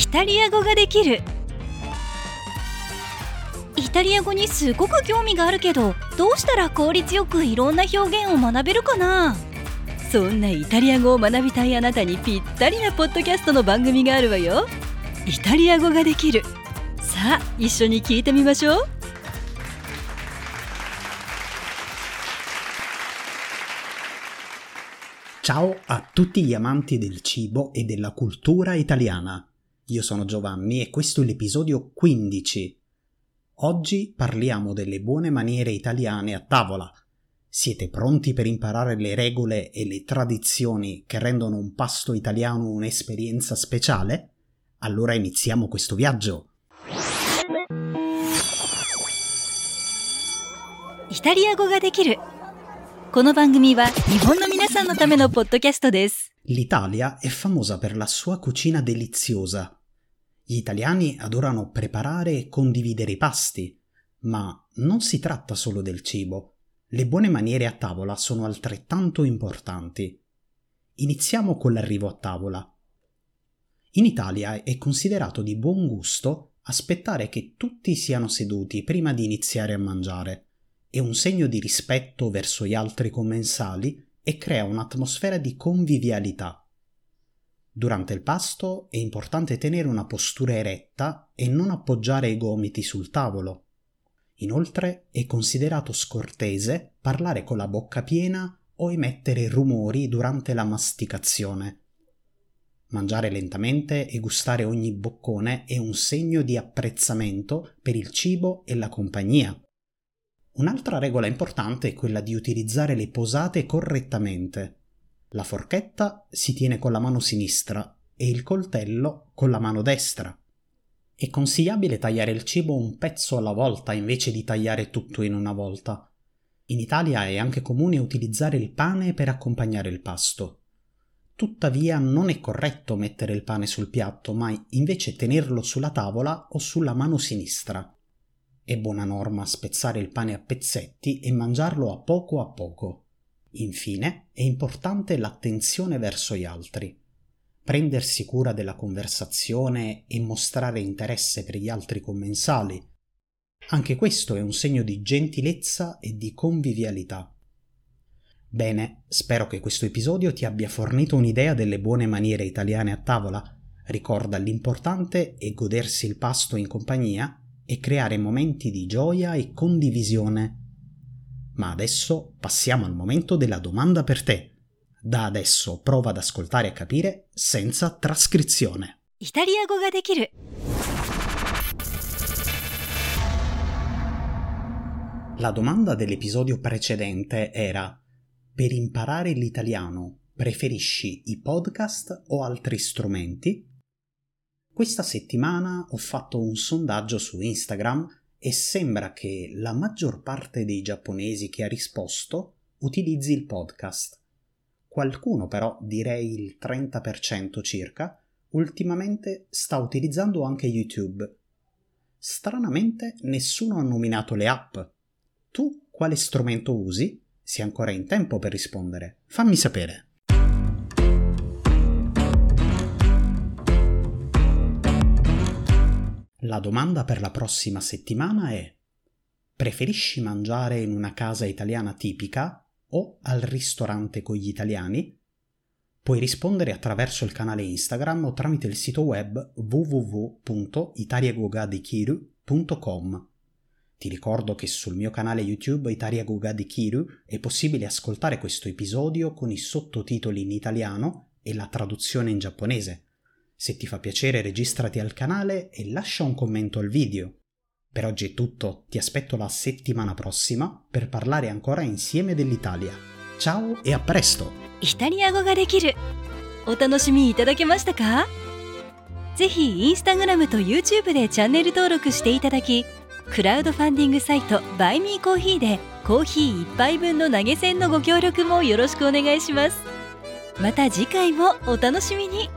イタリア語ができる。イタリア語にすごく興味があるけどどうしたら効率よくいろんな表現を学べるかな？そんなイタリア語を学びたいあなたにぴったりなポッドキャストの番組があるわよ。イタリア語ができる。さあ一緒に聞いてみましょう。Ciao a tutti gli amanti del cibo e della cultura italiana. Io sono Giovanni e questo è l'episodio 15. Oggi parliamo delle buone maniere italiane a tavola. Siete pronti per imparare le regole e le tradizioni che rendono un pasto italiano un'esperienza speciale? Allora iniziamo questo viaggio. イタリア語ができるこの番組は日本の皆さんのためのポッドキャストです L'Italia è famosa per la sua cucina deliziosa. gli italiani adorano preparare e condividere i pasti, ma non si tratta solo del cibo. Le buone maniere a tavola sono altrettanto importanti. Iniziamo con l'arrivo a tavola. In Italia è considerato di buon gusto aspettare che tutti siano seduti prima di iniziare a mangiare. È un segno di rispetto verso gli altri commensali e crea un'atmosfera di convivialità. Durante il pasto è importante tenere una postura eretta e non appoggiare i gomiti sul tavolo. Inoltre è considerato scortese parlare con la bocca piena o emettere rumori durante la masticazione. Mangiare lentamente e gustare ogni boccone è un segno di apprezzamento per il cibo e la compagnia. Un'altra regola importante è quella di utilizzare le posate correttamente. La forchetta si tiene con la mano sinistra e il coltello con la mano destra. È consigliabile tagliare il cibo un pezzo alla volta invece di tagliare tutto in una volta. In Italia è anche comune utilizzare il pane per accompagnare il pasto. Tuttavia non è corretto mettere il pane sul piatto, ma invece tenerlo sulla tavola o sulla mano sinistra. È buona norma spezzare il pane a pezzetti e mangiarlo a poco a poco. Infine, è importante l'attenzione verso gli altri. Prendersi cura della conversazione e mostrare interesse per gli altri commensali. Anche questo è un segno di gentilezza e di convivialità. Bene, spero che questo episodio ti abbia fornito un'idea delle buone maniere italiane a tavola. Ricorda l'importante è godersi il pasto in compagnia e creare momenti di gioia e condivisione. Ma adesso passiamo al momento della domanda per te. Da adesso prova ad ascoltare e capire senza trascrizione. Italiano ga dekiru. La domanda dell'episodio precedente era: per imparare l'italiano preferisci i podcast o altri strumenti? Questa settimana ho fatto un sondaggio su Instagram e sembra che la maggior parte dei giapponesi che ha risposto utilizzi il podcast. Qualcuno però, direi il 30% circa, ultimamente sta utilizzando anche YouTube. Stranamente nessuno ha nominato le app. Tu quale strumento usi? Sei ancora in tempo per rispondere. Fammi sapere. La domanda per la prossima settimana è Preferisci mangiare in una casa italiana tipica o al ristorante con gli italiani? Puoi rispondere attraverso il canale Instagram o tramite il sito web www.italiagogadikiru.com. Ti ricordo che sul mio canale YouTube Italia Goga di Kiru è possibile ascoltare questo episodio con i sottotitoli in italiano e la traduzione in giapponese. Se ti fa piacere registrati al canale e lascia un commento al video. Per oggi è tutto, ti aspetto la settimana prossima per parlare ancora insieme dell'Italia. Ciao e a presto! イタリア語ができるお楽しみいただけましたかぜひインスタグラムと YouTube でチャンネル登録していただきクラウドファンディングサイトバイミーコーヒーでコーヒー1杯分の投げ銭のご協力もよろしくお願いしますまた次回もお楽しみに